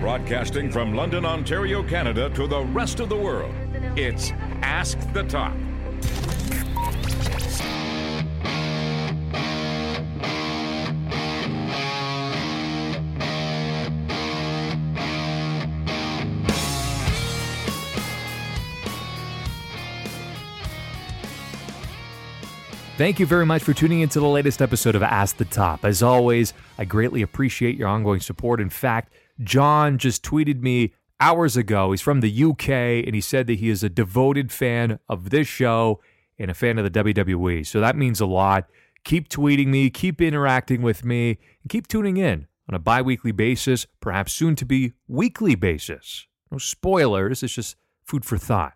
Broadcasting from London, Ontario, Canada to the rest of the world, it's Ask the Top. Thank you very much for tuning into the latest episode of Ask the Top. As always, I greatly appreciate your ongoing support. In fact, John just tweeted me hours ago. He's from the UK and he said that he is a devoted fan of this show and a fan of the WWE. So that means a lot. Keep tweeting me, keep interacting with me, and keep tuning in on a bi weekly basis, perhaps soon to be weekly basis. No spoilers, it's just food for thought.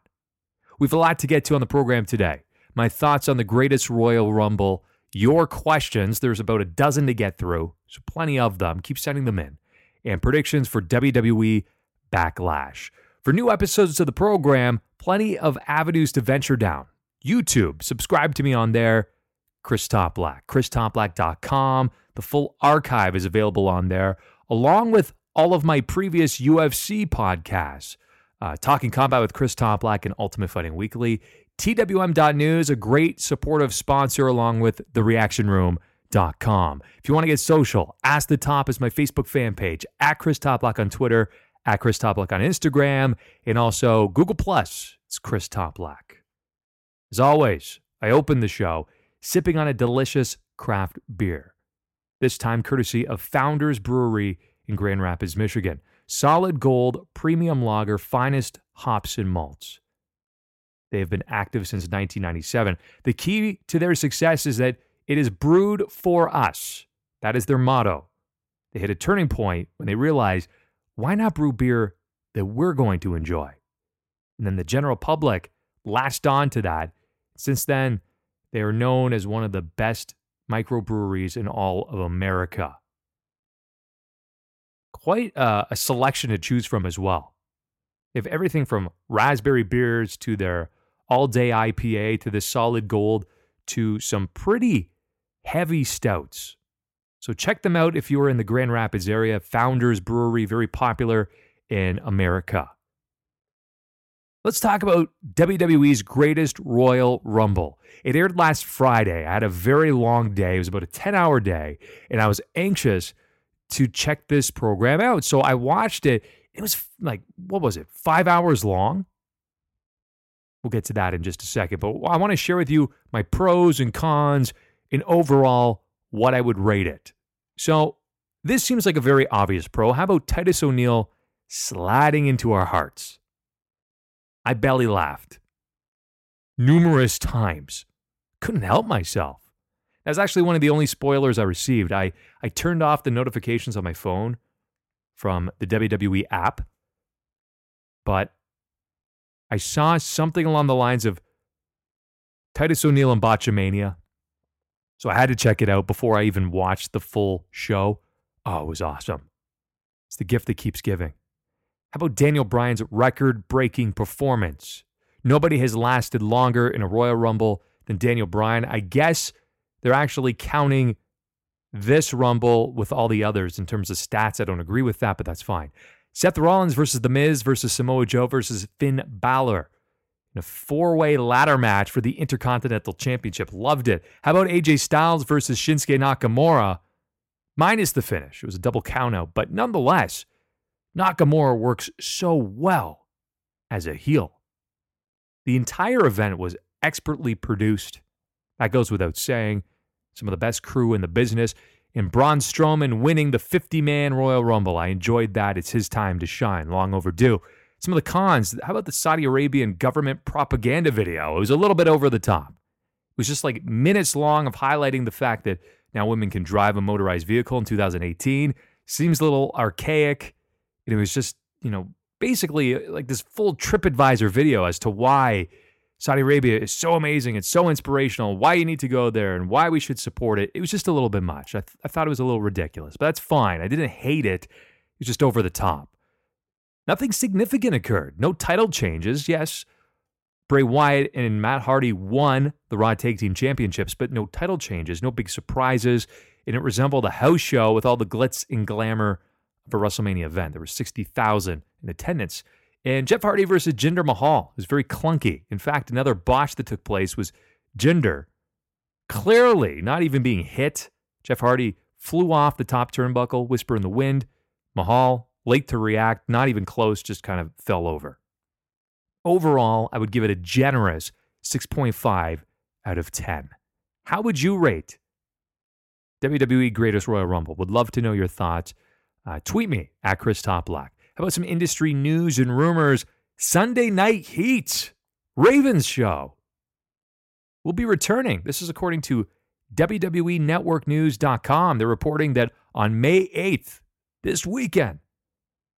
We have a lot to get to on the program today my thoughts on the greatest Royal Rumble, your questions. There's about a dozen to get through, so plenty of them. Keep sending them in. And predictions for WWE Backlash. For new episodes of the program, plenty of avenues to venture down. YouTube, subscribe to me on there. Chris Toplack, christoplack.com. The full archive is available on there, along with all of my previous UFC podcasts. Uh, Talking Combat with Chris Toplack and Ultimate Fighting Weekly. TWM.news, a great supportive sponsor along with thereactionroom.com. If you want to get social, Ask the Top is my Facebook fan page, at Chris Toplock on Twitter, at Chris Toplock on Instagram, and also Google Plus. It's Chris Toplock. As always, I open the show sipping on a delicious craft beer. This time courtesy of Founders Brewery in Grand Rapids, Michigan. Solid gold, premium lager, finest hops and malts. They have been active since 1997. The key to their success is that it is brewed for us. That is their motto. They hit a turning point when they realized why not brew beer that we're going to enjoy? And then the general public latched on to that. Since then, they are known as one of the best microbreweries in all of America. Quite uh, a selection to choose from as well. They have everything from raspberry beers to their all day IPA to the solid gold to some pretty heavy stouts. So check them out if you are in the Grand Rapids area. Founders Brewery, very popular in America. Let's talk about WWE's greatest Royal Rumble. It aired last Friday. I had a very long day. It was about a 10 hour day, and I was anxious to check this program out. So I watched it. It was like, what was it, five hours long? We'll get to that in just a second. But I want to share with you my pros and cons and overall what I would rate it. So, this seems like a very obvious pro. How about Titus O'Neil sliding into our hearts? I belly laughed numerous times. Couldn't help myself. That's actually one of the only spoilers I received. I, I turned off the notifications on my phone from the WWE app, but I saw something along the lines of Titus O'Neil and Botchamania. So I had to check it out before I even watched the full show. Oh, it was awesome. It's the gift that keeps giving. How about Daniel Bryan's record breaking performance? Nobody has lasted longer in a Royal Rumble than Daniel Bryan. I guess they're actually counting this Rumble with all the others in terms of stats. I don't agree with that, but that's fine. Seth Rollins versus The Miz versus Samoa Joe versus Finn Balor in a four way ladder match for the Intercontinental Championship. Loved it. How about AJ Styles versus Shinsuke Nakamura? Minus the finish. It was a double countout, but nonetheless, Nakamura works so well as a heel. The entire event was expertly produced. That goes without saying. Some of the best crew in the business and Braun Strowman winning the 50 man Royal Rumble. I enjoyed that. It's his time to shine, long overdue. Some of the cons, how about the Saudi Arabian government propaganda video? It was a little bit over the top. It was just like minutes long of highlighting the fact that now women can drive a motorized vehicle in 2018. Seems a little archaic. And it was just, you know, basically uh, like this full TripAdvisor video as to why Saudi Arabia is so amazing. It's so inspirational. Why you need to go there and why we should support it. It was just a little bit much. I, th- I thought it was a little ridiculous, but that's fine. I didn't hate it. It was just over the top. Nothing significant occurred. No title changes. Yes, Bray Wyatt and Matt Hardy won the Raw Tag Team Championships, but no title changes, no big surprises. And it resembled a house show with all the glitz and glamour of a WrestleMania event. There were 60,000 in attendance. And Jeff Hardy versus Jinder Mahal was very clunky. In fact, another botch that took place was Jinder clearly not even being hit. Jeff Hardy flew off the top turnbuckle, whisper in the wind. Mahal, late to react, not even close, just kind of fell over. Overall, I would give it a generous 6.5 out of 10. How would you rate WWE Greatest Royal Rumble? Would love to know your thoughts. Uh, tweet me at Chris Toplock. How about some industry news and rumors? Sunday Night Heat, Ravens show. We'll be returning. This is according to WWE Network News.com. They're reporting that on May 8th, this weekend,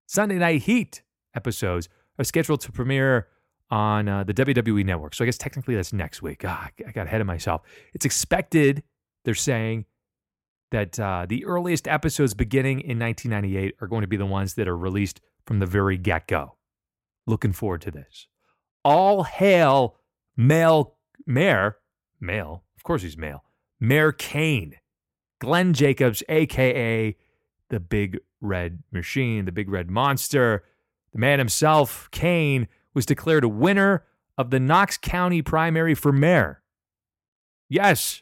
Sunday Night Heat episodes are scheduled to premiere on uh, the WWE Network. So I guess technically that's next week. Ah, I got ahead of myself. It's expected, they're saying, that uh, the earliest episodes beginning in 1998 are going to be the ones that are released from the very get go. Looking forward to this. All hail male mayor, male, of course he's male, Mayor Kane, Glenn Jacobs, aka the Big Red Machine, the Big Red Monster, the man himself, Kane, was declared a winner of the Knox County primary for mayor. Yes,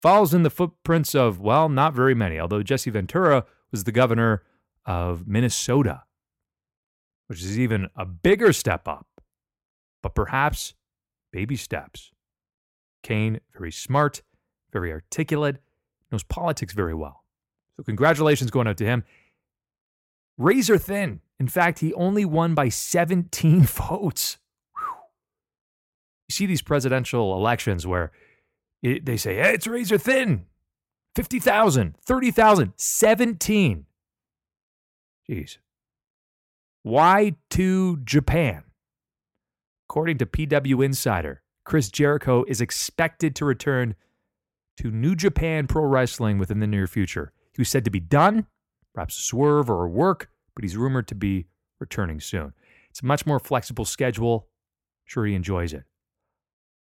follows in the footprints of, well, not very many, although Jesse Ventura was the governor of Minnesota, which is even a bigger step up, but perhaps baby steps. Kane, very smart, very articulate, knows politics very well. So, congratulations going out to him. Razor thin. In fact, he only won by 17 votes. Whew. You see these presidential elections where it, they say, hey, it's razor thin 50,000, 30,000, 17. Jeez. Why to Japan? According to PW Insider, Chris Jericho is expected to return to New Japan Pro Wrestling within the near future. He was said to be done, perhaps a swerve or a work, but he's rumored to be returning soon. It's a much more flexible schedule. I'm sure he enjoys it.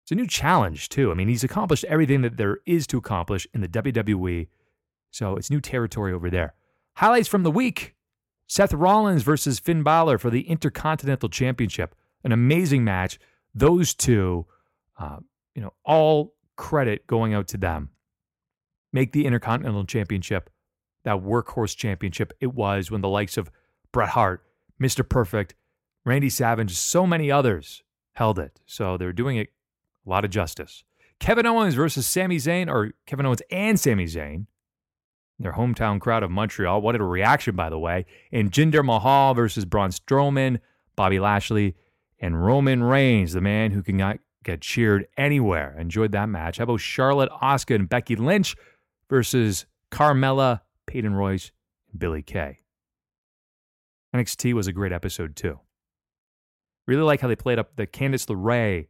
It's a new challenge, too. I mean, he's accomplished everything that there is to accomplish in the WWE, so it's new territory over there. Highlights from the week Seth Rollins versus Finn Balor for the Intercontinental Championship. An amazing match. Those two, uh, you know, all credit going out to them. Make the Intercontinental Championship that workhorse championship it was when the likes of Bret Hart, Mr. Perfect, Randy Savage, so many others held it. So they're doing it a lot of justice. Kevin Owens versus Sami Zayn, or Kevin Owens and Sami Zayn, their hometown crowd of Montreal. What a reaction, by the way. And Jinder Mahal versus Braun Strowman, Bobby Lashley, and Roman Reigns, the man who can get cheered anywhere. Enjoyed that match. How about Charlotte, Asuka, and Becky Lynch versus Carmella, Peyton Royce, and Billie Kay? NXT was a great episode, too. Really like how they played up the Candice LeRae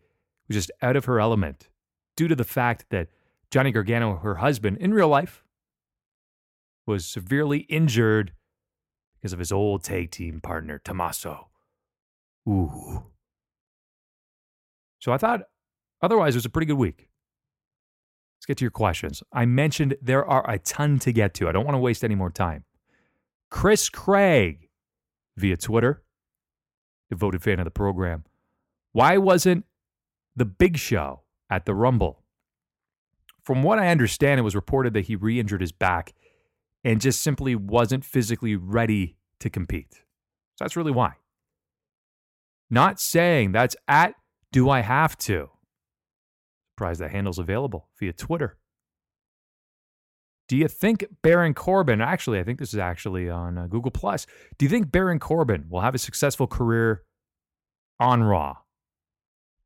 was just out of her element due to the fact that Johnny Gargano, her husband, in real life, was severely injured because of his old tag team partner, Tommaso. Ooh. So I thought otherwise it was a pretty good week. Let's get to your questions. I mentioned there are a ton to get to. I don't want to waste any more time. Chris Craig via Twitter, devoted fan of the program. Why wasn't the Big Show at the Rumble. From what I understand, it was reported that he re injured his back and just simply wasn't physically ready to compete. So that's really why. Not saying that's at Do I Have to? Surprised that handle's available via Twitter. Do you think Baron Corbin, actually, I think this is actually on uh, Google Plus. Do you think Baron Corbin will have a successful career on Raw?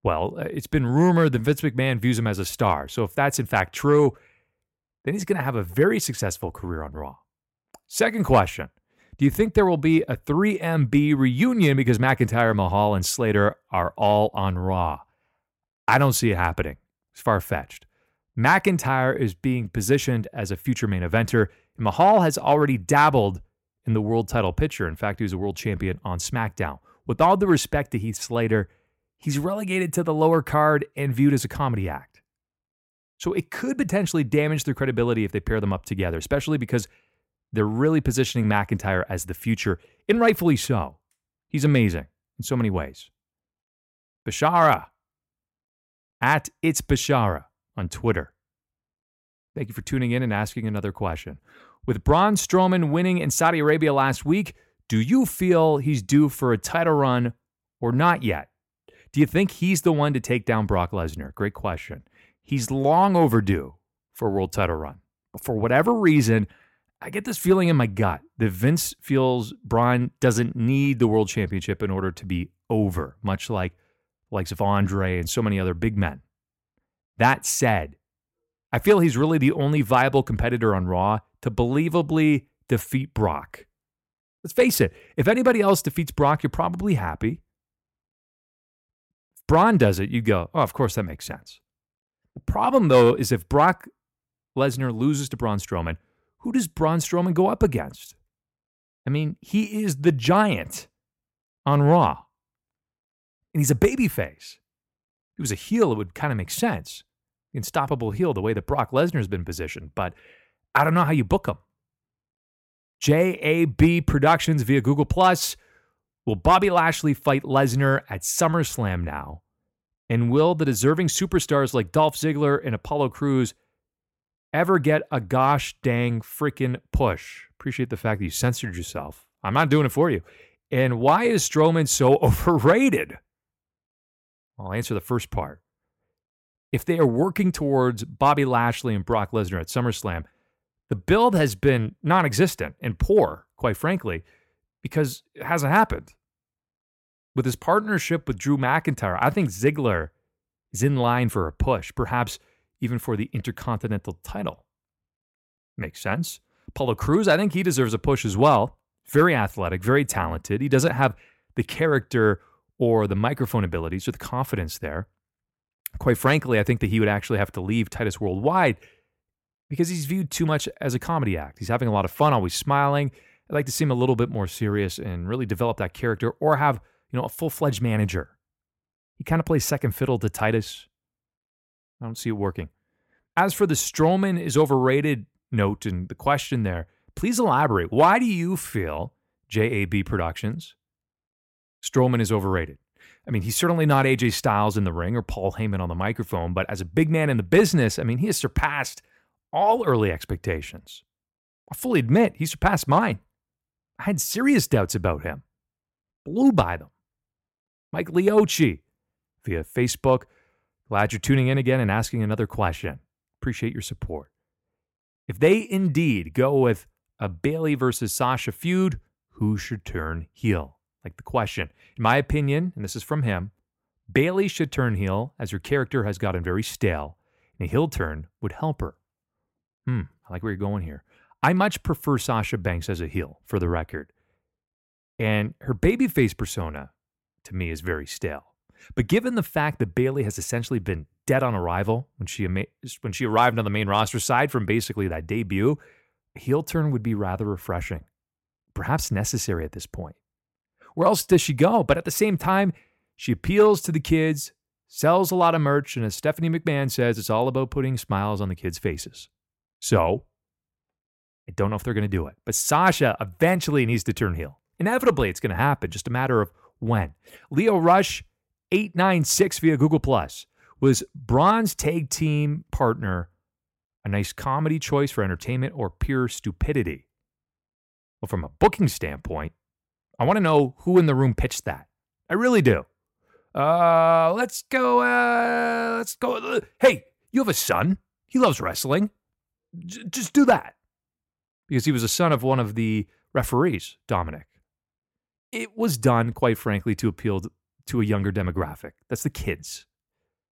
Well, uh, it's been rumored that Vince McMahon views him as a star. So if that's in fact true, then he's going to have a very successful career on Raw. Second question Do you think there will be a 3MB reunion because McIntyre, Mahal, and Slater are all on Raw? I don't see it happening. Far fetched. McIntyre is being positioned as a future main eventer, Mahal has already dabbled in the world title picture. In fact, he was a world champion on SmackDown. With all the respect to Heath Slater, he's relegated to the lower card and viewed as a comedy act. So it could potentially damage their credibility if they pair them up together, especially because they're really positioning McIntyre as the future, and rightfully so. He's amazing in so many ways. Bashara at It's Bashara on Twitter. Thank you for tuning in and asking another question. With Braun Strowman winning in Saudi Arabia last week, do you feel he's due for a title run or not yet? Do you think he's the one to take down Brock Lesnar? Great question. He's long overdue for a world title run. But for whatever reason, I get this feeling in my gut that Vince feels Braun doesn't need the world championship in order to be over, much like likes of Andre and so many other big men. That said, I feel he's really the only viable competitor on Raw to believably defeat Brock. Let's face it, if anybody else defeats Brock, you're probably happy. If Braun does it, you go, oh, of course, that makes sense. The problem, though, is if Brock Lesnar loses to Braun Strowman, who does Braun Strowman go up against? I mean, he is the giant on Raw. And he's a babyface. He was a heel, it would kind of make sense. Unstoppable heel, the way that Brock Lesnar's been positioned. But I don't know how you book him. JAB Productions via Google Plus. Will Bobby Lashley fight Lesnar at SummerSlam now? And will the deserving superstars like Dolph Ziggler and Apollo Crews ever get a gosh dang freaking push? Appreciate the fact that you censored yourself. I'm not doing it for you. And why is Strowman so overrated? I'll answer the first part. If they are working towards Bobby Lashley and Brock Lesnar at SummerSlam, the build has been non existent and poor, quite frankly, because it hasn't happened. With his partnership with Drew McIntyre, I think Ziggler is in line for a push, perhaps even for the Intercontinental title. Makes sense. Apollo Crews, I think he deserves a push as well. Very athletic, very talented. He doesn't have the character or the microphone abilities or the confidence there. Quite frankly, I think that he would actually have to leave Titus Worldwide because he's viewed too much as a comedy act. He's having a lot of fun, always smiling. I'd like to see him a little bit more serious and really develop that character or have, you know, a full-fledged manager. He kind of plays second fiddle to Titus. I don't see it working. As for the Strowman is overrated note and the question there, please elaborate. Why do you feel JAB Productions Strowman is overrated. I mean, he's certainly not AJ Styles in the ring or Paul Heyman on the microphone, but as a big man in the business, I mean, he has surpassed all early expectations. I fully admit he surpassed mine. I had serious doubts about him. Blew by them. Mike Leochi via Facebook. Glad you're tuning in again and asking another question. Appreciate your support. If they indeed go with a Bayley versus Sasha feud, who should turn heel? Like the question. In my opinion, and this is from him, Bayley should turn heel as her character has gotten very stale, and a heel turn would help her. Hmm, I like where you're going here. I much prefer Sasha Banks as a heel, for the record. And her babyface persona, to me, is very stale. But given the fact that Bayley has essentially been dead on arrival when she when she arrived on the main roster side from basically that debut, heel turn would be rather refreshing, perhaps necessary at this point. Where else does she go? But at the same time, she appeals to the kids, sells a lot of merch, and as Stephanie McMahon says, it's all about putting smiles on the kids' faces. So, I don't know if they're going to do it. But Sasha eventually needs to turn heel. Inevitably, it's going to happen, just a matter of when. Leo Rush, 896 via Google Plus, was Braun's tag team partner a nice comedy choice for entertainment or pure stupidity? Well, from a booking standpoint, I want to know who in the room pitched that. I really do. Uh, let's go. Uh, let's go. Uh, hey, you have a son. He loves wrestling. J- just do that. Because he was a son of one of the referees, Dominic. It was done, quite frankly, to appeal to a younger demographic. That's the kids.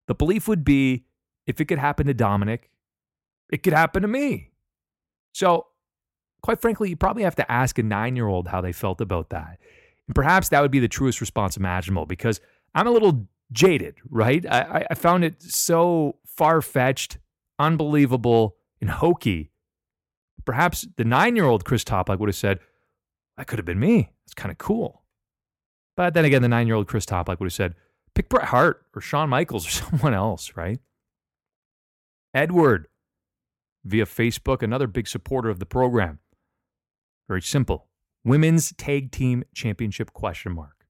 The belief would be if it could happen to Dominic, it could happen to me. So quite frankly, you probably have to ask a nine year old how they felt about that. And perhaps that would be the truest response imaginable because I'm a little jaded, right? I, I found it so far fetched, unbelievable, and hokey. Perhaps the nine year old Chris Toplick would have said, That could have been me. It's kind of cool. But then again, the nine year old Chris Toplick would have said, Pick Bret Hart or Shawn Michaels or someone else, right? Edward via Facebook, another big supporter of the program. Very simple. Women's Tag Team Championship question mark.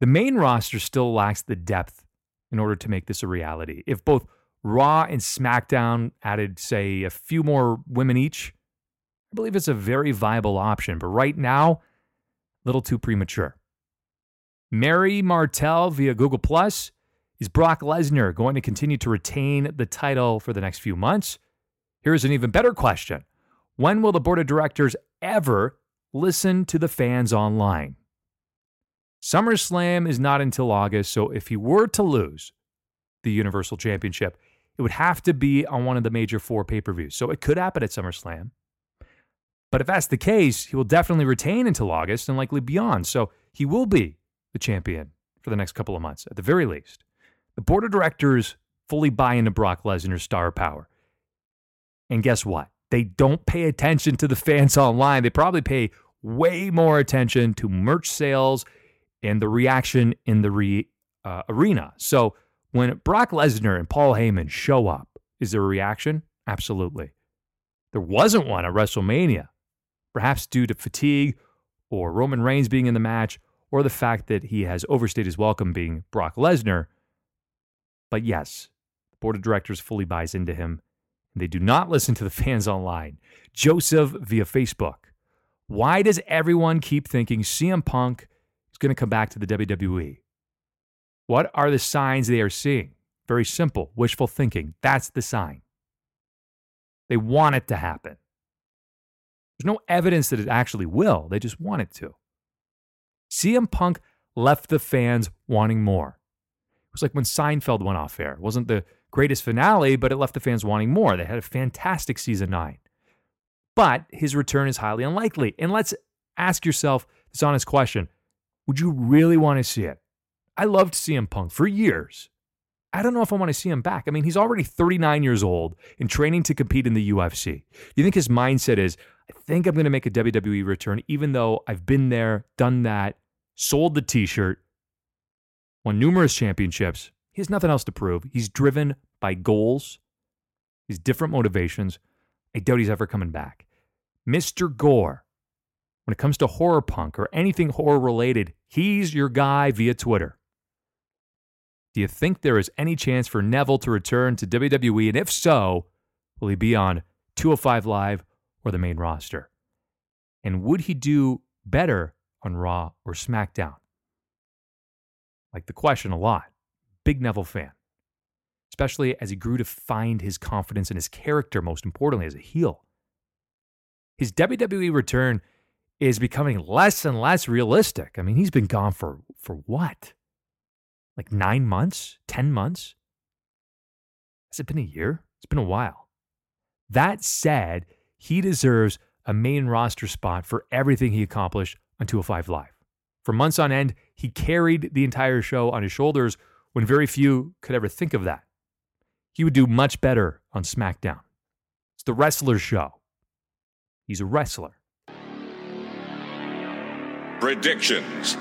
The main roster still lacks the depth in order to make this a reality. If both Raw and SmackDown added, say, a few more women each, I believe it's a very viable option. But right now, little too premature. Mary Martell via Google Plus. Is Brock Lesnar going to continue to retain the title for the next few months? Here's an even better question When will the board of directors ever listen to the fans online? SummerSlam is not until August, so if he were to lose the Universal Championship, it would have to be on one of the major four pay per views. So it could happen at SummerSlam. But if that's the case, he will definitely retain until August and likely beyond. So he will be the champion for the next couple of months, at the very least. The board of directors fully buy into Brock Lesnar's star power. And guess what? They don't pay attention to the fans online. They probably pay way more attention to merch sales and the reaction in the re, uh, arena. So when Brock Lesnar and Paul Heyman show up, is there a reaction? Absolutely. There wasn't one at WrestleMania, perhaps due to fatigue or Roman Reigns being in the match or the fact that he has overstayed his welcome being Brock Lesnar. But yes, the board of directors fully buys into him. They do not listen to the fans online. Joseph via Facebook. Why does everyone keep thinking CM Punk is going to come back to the WWE? What are the signs they are seeing? Very simple wishful thinking. That's the sign. They want it to happen. There's no evidence that it actually will, they just want it to. CM Punk left the fans wanting more. It was like when Seinfeld went off air. It wasn't the greatest finale, but it left the fans wanting more. They had a fantastic season nine. But his return is highly unlikely. And let's ask yourself this honest question Would you really want to see it? I loved CM Punk for years. I don't know if I want to see him back. I mean, he's already 39 years old and training to compete in the UFC. You think his mindset is, I think I'm going to make a WWE return, even though I've been there, done that, sold the t shirt, won numerous championships? He has nothing else to prove. He's driven by goals, his different motivations. I doubt he's ever coming back. Mr. Gore, when it comes to horror punk or anything horror related, he's your guy via Twitter. Do you think there is any chance for Neville to return to WWE? And if so, will he be on 205 Live or the main roster? And would he do better on Raw or SmackDown? Like the question a lot. Big Neville fan, especially as he grew to find his confidence in his character, most importantly, as a heel. His WWE return is becoming less and less realistic. I mean, he's been gone for, for what? like nine months, 10 months? Has it been a year? It's been a while. That said, he deserves a main roster spot for everything he accomplished on 205 Live. For months on end, he carried the entire show on his shoulders when very few could ever think of that. He would do much better on SmackDown. It's the wrestler show. He's a wrestler. Predictions.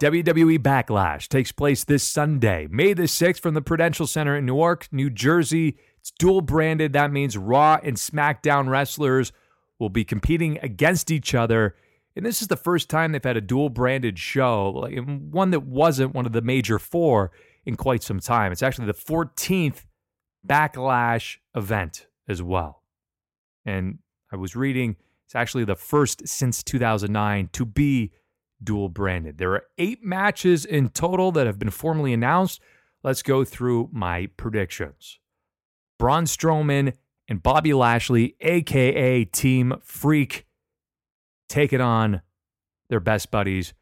WWE Backlash takes place this Sunday, May the 6th, from the Prudential Center in Newark, New Jersey. It's dual branded. That means Raw and SmackDown wrestlers will be competing against each other. And this is the first time they've had a dual branded show, like one that wasn't one of the major four in quite some time. It's actually the 14th Backlash event as well. And I was reading, it's actually the first since 2009 to be dual branded. There are eight matches in total that have been formally announced. Let's go through my predictions. Braun Strowman and Bobby Lashley, aka Team Freak, taking on their best buddies,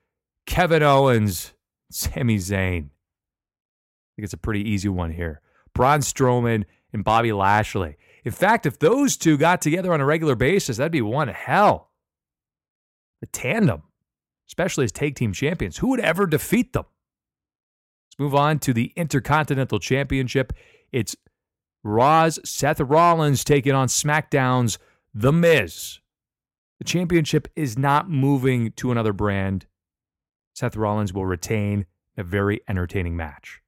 Kevin Owens, Sami Zayn. Think it's a pretty easy one here. Braun Strowman and Bobby Lashley. In fact, if those two got together on a regular basis, that'd be one hell. The tandem especially as tag team champions. Who would ever defeat them? Let's move on to the Intercontinental Championship. It's Raw's Seth Rollins taking on SmackDown's The Miz. The championship is not moving to another brand. Seth Rollins will retain a very entertaining match.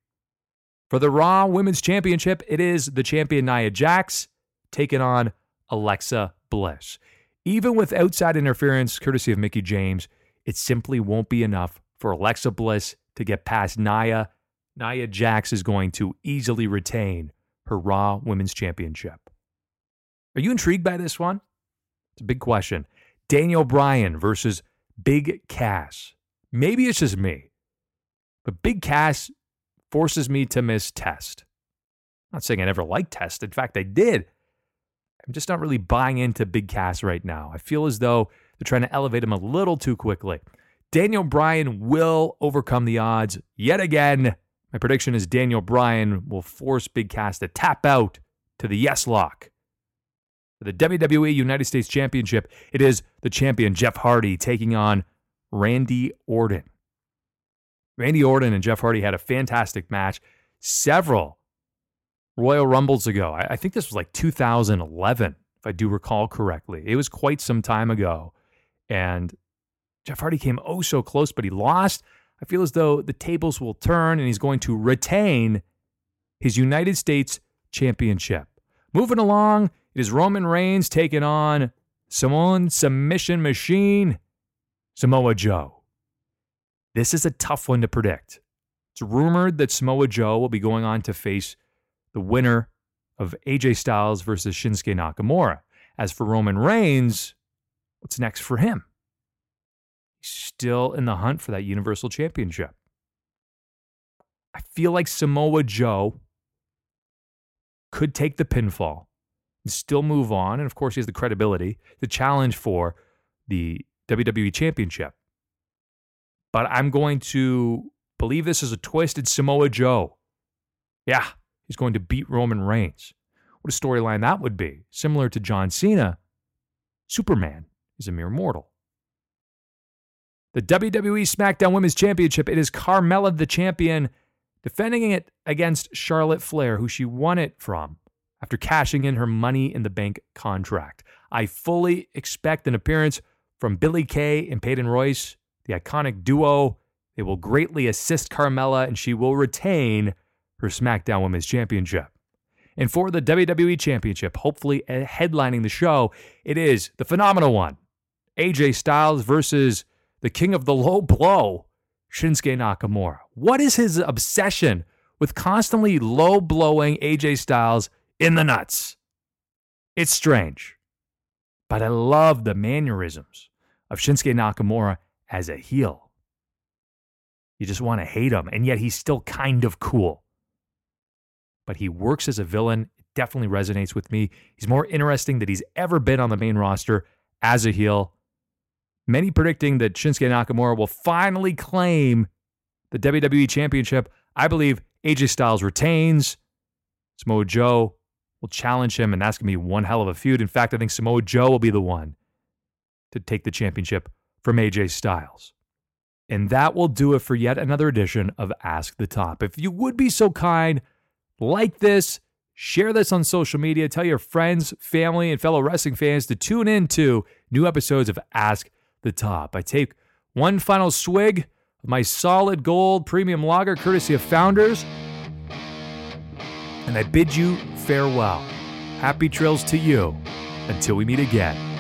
For the Raw Women's Championship, it is the champion Nia Jax taking on Alexa Bliss. Even with outside interference, courtesy of Mickie James, it simply won't be enough for Alexa Bliss to get past Nia. Nia Jax is going to easily retain her Raw Women's Championship. Are you intrigued by this one? It's a big question. Daniel Bryan versus Big Cass. Maybe it's just me, but Big Cass forces me to miss Test. I'm not saying I never liked Test. In fact, I did. I'm just not really buying into Big Cass right now. I feel as though they're trying to elevate him a little too quickly. Daniel Bryan will overcome the odds yet again. My prediction is Daniel Bryan will force Big Cass to tap out to the yes lock. For the WWE United States Championship, it is the champion Jeff Hardy taking on Randy Orton. Randy Orton and Jeff Hardy had a fantastic match several Royal Rumbles ago. I, think this was like 2011, if I do recall correctly. It was quite some time ago. And Jeff Hardy came oh so close, but he lost. I feel as though the tables will turn and he's going to retain his United States Championship. Moving along, it is Roman Reigns taking on Samoan submission machine, Samoa Joe. This is a tough one to predict. It's rumored that Samoa Joe will be going on to face the winner of AJ Styles versus Shinsuke Nakamura. As for Roman Reigns, what's next for him? He's still in the hunt for that Universal Championship. I feel like Samoa Joe could take the pinfall and still move on. And of course, he has the credibility to challenge for the WWE Championship. But I'm going to believe this is a twisted Samoa Joe. Yeah, he's going to beat Roman Reigns. What a storyline that would be. Similar to John Cena, Superman is a mere mortal. The WWE SmackDown Women's Championship, it is Carmella the champion defending it against Charlotte Flair, who she won it from after cashing in her money in the bank contract. I fully expect an appearance from Billie Kay and Peyton Royce, the iconic duo. They will greatly assist Carmella and she will retain her SmackDown Women's Championship. And for the WWE Championship, hopefully eh, headlining the show, it is the phenomenal one AJ Styles versus the king of the low blow, Shinsuke Nakamura. What is his obsession with constantly low blowing AJ Styles in the nuts? It's strange. But I love the mannerisms of Shinsuke Nakamura as a heel. You just want to hate him, and yet he's still kind of cool. But he works as a villain. It definitely resonates with me. He's more interesting than he's ever been on the main roster as a heel. Many predicting that Shinsuke Nakamura will finally claim the WWE Championship. I believe AJ Styles retains. Samoa Joe will challenge him, and that's going to be one hell of a feud. In fact, I think Samoa Joe will be the one to take the championship from AJ Styles. And that will do it for yet another edition of Ask the Top. If you would be so kind, like this, share this on social media, tell your friends, family, and fellow wrestling fans to tune in to new episodes of Ask the top. I take one final swig of my solid gold premium lager, courtesy of Founders, and I bid you farewell. Happy trails to you until we meet again.